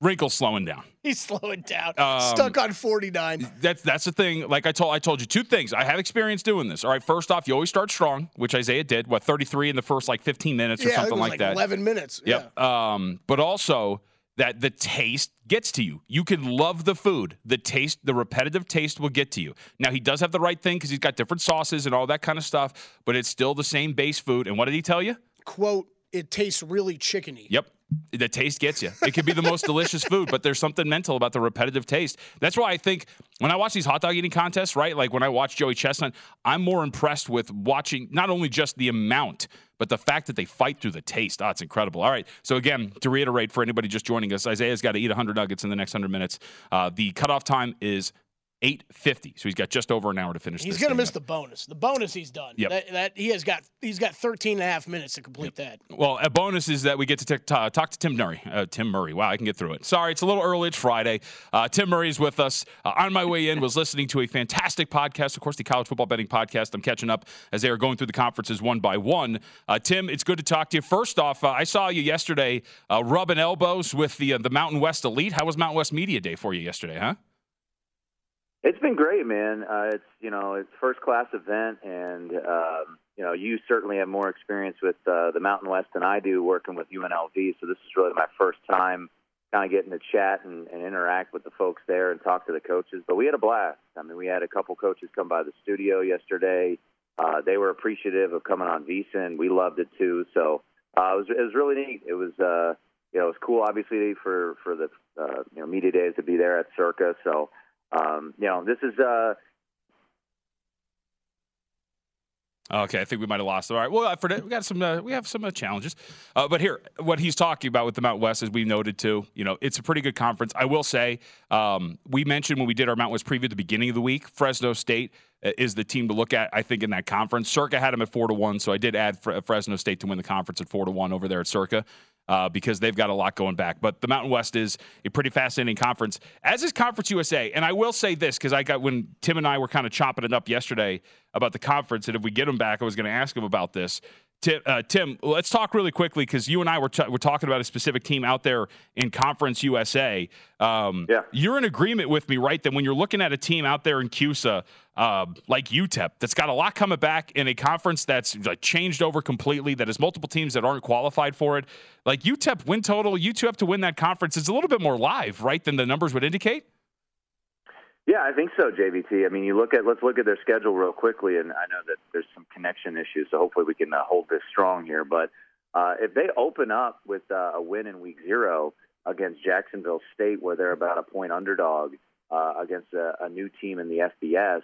Speaker 4: Wrinkle's slowing down.
Speaker 5: He's slowing down.
Speaker 4: Um,
Speaker 5: Stuck on 49.
Speaker 4: That's that's the thing. Like I told I told you two things. I have experience doing this. All right, first off, you always start strong, which Isaiah did. What 33 in the first like 15 minutes or
Speaker 5: yeah,
Speaker 4: something like,
Speaker 5: like
Speaker 4: that.
Speaker 5: 11 minutes.
Speaker 4: Yep. Um, but also that the taste gets to you. You can love the food. The taste, the repetitive taste will get to you. Now he does have the right thing because he's got different sauces and all that kind of stuff, but it's still the same base food. And what did he tell you?
Speaker 5: Quote, it tastes really chickeny.
Speaker 4: Yep. The taste gets you. It could be the most delicious food, but there's something mental about the repetitive taste. That's why I think when I watch these hot dog eating contests, right? Like when I watch Joey Chestnut, I'm more impressed with watching not only just the amount, but the fact that they fight through the taste. Oh, it's incredible. All right. So, again, to reiterate for anybody just joining us, Isaiah's got to eat 100 nuggets in the next 100 minutes. Uh, the cutoff time is 8.50. So he's got just over an hour to finish
Speaker 5: He's going to miss
Speaker 4: up.
Speaker 5: the bonus. The bonus he's done.
Speaker 4: Yep.
Speaker 5: That, that he has got he's got 13 and a half minutes to complete that.
Speaker 4: Well, a bonus is that we get to t- talk to Tim Murray. Uh, Tim Murray. Wow, I can get through it. Sorry, it's a little early. It's Friday. Uh, Tim Murray is with us. Uh, on my way in, was listening to a fantastic podcast. Of course, the college football betting podcast. I'm catching up as they are going through the conferences one by one. Uh, Tim, it's good to talk to you. First off, uh, I saw you yesterday uh, rubbing elbows with the uh, the Mountain West elite. How was Mountain West Media Day for you yesterday? Huh?
Speaker 8: It's been great, man. Uh, it's you know it's first class event, and um, you know you certainly have more experience with uh, the Mountain West than I do working with UNLV. So this is really my first time kind of getting to chat and, and interact with the folks there and talk to the coaches. But we had a blast. I mean, we had a couple coaches come by the studio yesterday. Uh, they were appreciative of coming on and we loved it too. So uh, it was it was really neat. It was uh, you know it was cool, obviously for for the uh, you know media days to be there at Circa. So um, you know, this is uh,
Speaker 4: Okay, I think we might have lost. All right. Well, for we got some. Uh, we have some uh, challenges, uh, but here, what he's talking about with the Mount West, as we noted too, you know, it's a pretty good conference. I will say, um, we mentioned when we did our Mount West preview at the beginning of the week, Fresno State uh, is the team to look at. I think in that conference, Circa had them at four to one, so I did add Fresno State to win the conference at four to one over there at Circa. Uh, because they've got a lot going back. But the Mountain West is a pretty fascinating conference, as is Conference USA. And I will say this because I got when Tim and I were kind of chopping it up yesterday about the conference, and if we get him back, I was going to ask him about this. Tim, uh, Tim, let's talk really quickly because you and I were, t- were talking about a specific team out there in Conference USA. Um,
Speaker 8: yeah.
Speaker 4: You're in agreement with me, right? That when you're looking at a team out there in CUSA uh, like UTEP, that's got a lot coming back in a conference that's like, changed over completely, that has multiple teams that aren't qualified for it. Like UTEP win total, UTEP to win that conference is a little bit more live, right, than the numbers would indicate?
Speaker 8: Yeah, I think so, JVT. I mean, you look at let's look at their schedule real quickly, and I know that there's some connection issues, so hopefully we can uh, hold this strong here. But uh, if they open up with uh, a win in Week Zero against Jacksonville State, where they're about a point underdog uh, against a, a new team in the FBS,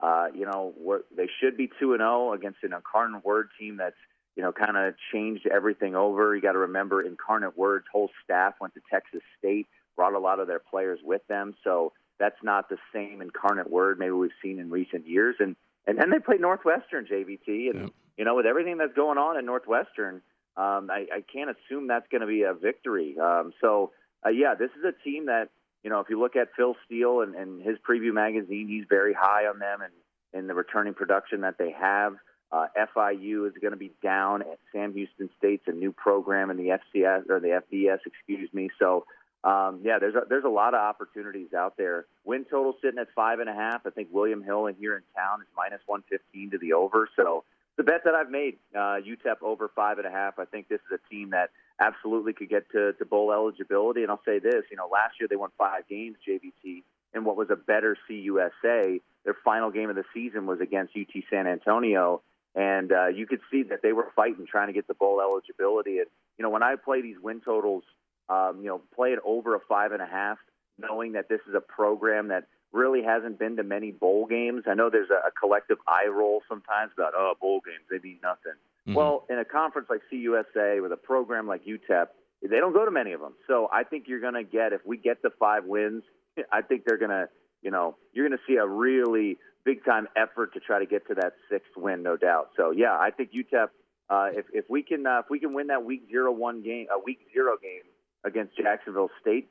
Speaker 8: uh, you know we're, they should be two and zero against an Incarnate Word team that's you know kind of changed everything over. You got to remember, Incarnate Word's whole staff went to Texas State, brought a lot of their players with them, so that's not the same incarnate word maybe we've seen in recent years. And and then they played Northwestern JVT, and you know with everything that's going on in Northwestern, um, I, I can't assume that's going to be a victory. Um, so uh, yeah, this is a team that you know if you look at Phil Steele and, and his preview magazine, he's very high on them and in the returning production that they have. Uh, FIU is going to be down at Sam Houston State's a new program in the FCS or the FBS, excuse me. So um, yeah, there's a, there's a lot of opportunities out there. Win total sitting at five and a half. I think William Hill in here in town is minus one fifteen to the over. So the bet that I've made, uh, UTEP over five and a half. I think this is a team that absolutely could get to, to bowl eligibility. And I'll say this, you know, last year they won five games, JVT, in what was a better CUSA. Their final game of the season was against UT San Antonio. And uh, you could see that they were fighting, trying to get the bowl eligibility. And, you know, when I play these win totals um, you know, play it over a five and a half, knowing that this is a program that really hasn't been to many bowl games. I know there's a, a collective eye roll sometimes about, oh, bowl games, they mean nothing. Mm-hmm. Well, in a conference like CUSA with a program like UTEP, they don't go to many of them. So I think you're going to get, if we get the five wins, I think they're going to, you know, you're going to see a really big time effort to try to get to that sixth win, no doubt. So yeah, I think UTEP, uh, if, if we can, uh, if we can win that week zero one game, a week zero game, against Jacksonville State,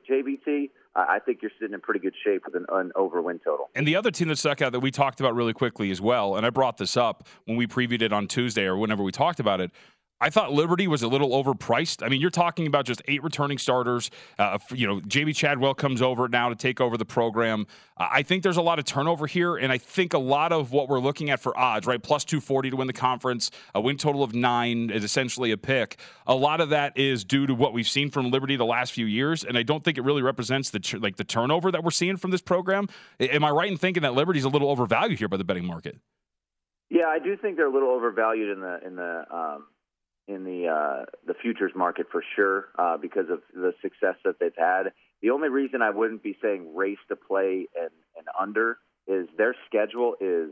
Speaker 8: uh, I think you're sitting in pretty good shape with an, an over win total.
Speaker 4: And the other team that stuck out that we talked about really quickly as well, and I brought this up when we previewed it on Tuesday or whenever we talked about it. I thought Liberty was a little overpriced. I mean, you're talking about just eight returning starters. Uh, you know, Jamey Chadwell comes over now to take over the program. Uh, I think there's a lot of turnover here, and I think a lot of what we're looking at for odds, right? Plus 240 to win the conference, a win total of nine is essentially a pick. A lot of that is due to what we've seen from Liberty the last few years, and I don't think it really represents the like the turnover that we're seeing from this program. Am I right in thinking that Liberty's a little overvalued here by the betting market?
Speaker 8: Yeah, I do think they're a little overvalued in the in the um, in the uh, the futures market for sure uh, because of the success that they've had. The only reason I wouldn't be saying race to play and, and under is their schedule is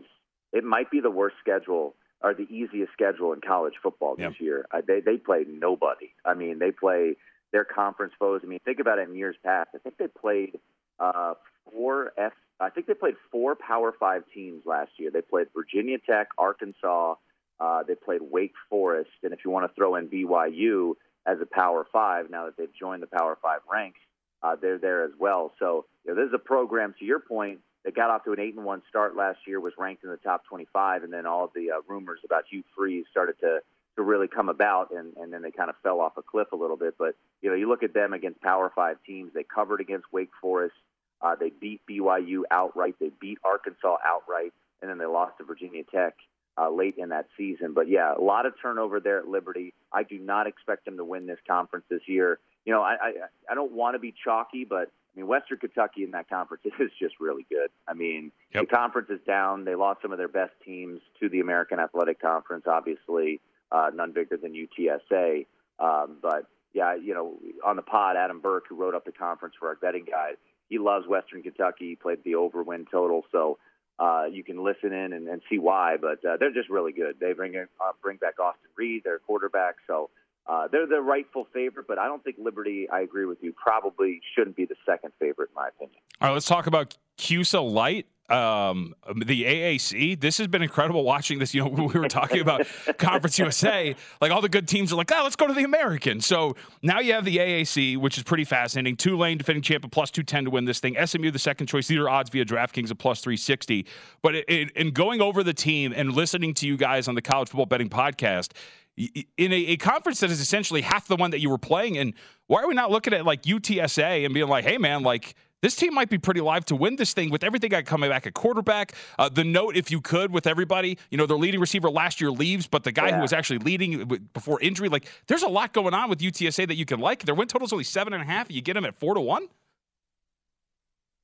Speaker 8: it might be the worst schedule or the easiest schedule in college football this year. Uh, they they play nobody. I mean, they play their conference foes. I mean, think about it in years past. I think they played uh, four F. I think they played four Power Five teams last year. They played Virginia Tech, Arkansas, uh, they played Wake Forest, and if you want to throw in BYU as a Power Five, now that they've joined the Power Five ranks, uh, they're there as well. So you know, this is a program. To your point, that got off to an eight and one start last year, was ranked in the top 25, and then all the uh, rumors about Hugh Freeze started to to really come about, and, and then they kind of fell off a cliff a little bit. But you know, you look at them against Power Five teams. They covered against Wake Forest. Uh, they beat BYU outright. They beat Arkansas outright, and then they lost to Virginia Tech uh, late in that season. But yeah, a lot of turnover there at Liberty. I do not expect them to win this conference this year. You know, I I, I don't want to be chalky, but I mean Western Kentucky in that conference is just really good. I mean, yep. the conference is down. They lost some of their best teams to the American Athletic Conference, obviously, uh, none bigger than UTSA. Um, but yeah, you know, on the pod, Adam Burke, who wrote up the conference for our betting guide, he loves Western Kentucky. He played the over win total, so uh, you can listen in and, and see why, but uh, they're just really good. They bring uh, bring back Austin Reed, their quarterback, so uh, they're the rightful favorite. But I don't think Liberty. I agree with you. Probably shouldn't be the second favorite, in my opinion.
Speaker 4: All right, let's talk about CUSA Light um, the AAC. This has been incredible watching this. You know, we were talking about Conference USA. Like all the good teams are like, oh, let's go to the American. So now you have the AAC, which is pretty fascinating. Tulane defending champ at plus two ten to win this thing. SMU the second choice. These are odds via DraftKings at plus three sixty. But in going over the team and listening to you guys on the college football betting podcast. In a, a conference that is essentially half the one that you were playing in, why are we not looking at like UTSA and being like, hey man, like this team might be pretty live to win this thing with everything got coming back at quarterback. Uh, the note, if you could, with everybody, you know, their leading receiver last year leaves, but the guy yeah. who was actually leading before injury, like, there's a lot going on with UTSA that you can like. Their win total is only seven and a half. You get them at four to one.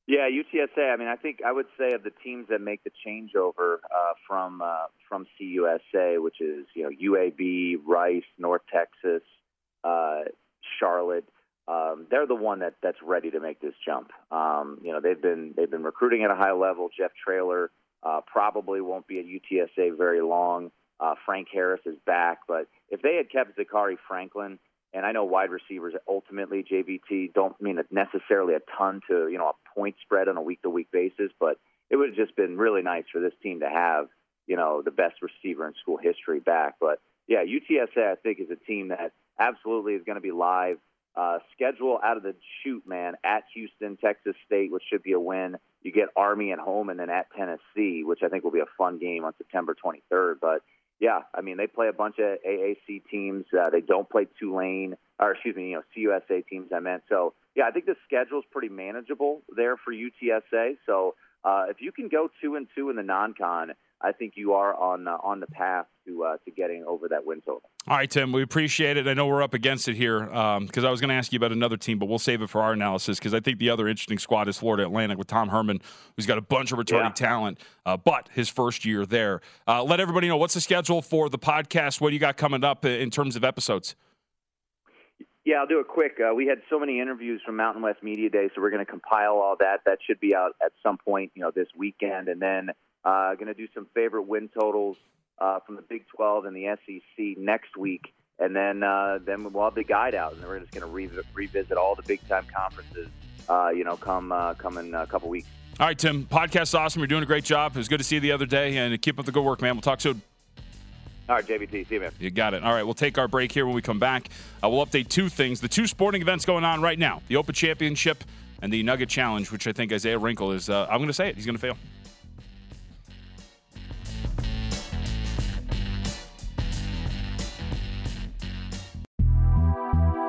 Speaker 8: Yeah, UTSA. I mean, I think I would say of the teams that make the changeover uh, from uh, from CUSA, which is you know UAB, Rice, North Texas, uh, Charlotte um, they're the one that that's ready to make this jump. Um, you know, they've been they've been recruiting at a high level. Jeff Traylor uh, probably won't be at UTSA very long. Uh, Frank Harris is back, but if they had kept Zakhari Franklin, and I know wide receivers ultimately JVT don't mean necessarily a ton to you know a point spread on a week to week basis, but it would have just been really nice for this team to have you know the best receiver in school history back. But yeah, UTSA I think is a team that absolutely is going to be live. Uh, schedule out of the chute, man, at Houston, Texas State, which should be a win. You get Army at home and then at Tennessee, which I think will be a fun game on September 23rd. But yeah, I mean, they play a bunch of AAC teams. Uh, they don't play Tulane, or excuse me, you know, CUSA teams, I meant. So yeah, I think the schedule is pretty manageable there for UTSA. So uh, if you can go two and two in the non-con, I think you are on uh, on the path to uh, to getting over that win total.
Speaker 4: All right, Tim, we appreciate it. I know we're up against it here because um, I was going to ask you about another team, but we'll save it for our analysis because I think the other interesting squad is Florida Atlantic with Tom Herman, who's got a bunch of returning yeah. talent, uh, but his first year there. Uh, let everybody know what's the schedule for the podcast. What do you got coming up in terms of episodes?
Speaker 8: Yeah, I'll do it quick. Uh, we had so many interviews from Mountain West Media Day, so we're going to compile all that. That should be out at some point, you know, this weekend, and then uh, going to do some favorite win totals uh, from the Big 12 and the SEC next week, and then uh, then we'll have the guide out, and then we're just going to re- revisit all the big time conferences. Uh, you know, come uh, come in a couple weeks.
Speaker 4: All right, Tim. Podcast's awesome. You're doing a great job. It was good to see you the other day, and keep up the good work, man. We'll talk soon.
Speaker 8: All right, JVT. See you, man.
Speaker 4: You got it. All right, we'll take our break here when we come back. Uh, we'll update two things the two sporting events going on right now the Open Championship and the Nugget Challenge, which I think Isaiah Wrinkle is, uh, I'm going to say it, he's going to fail.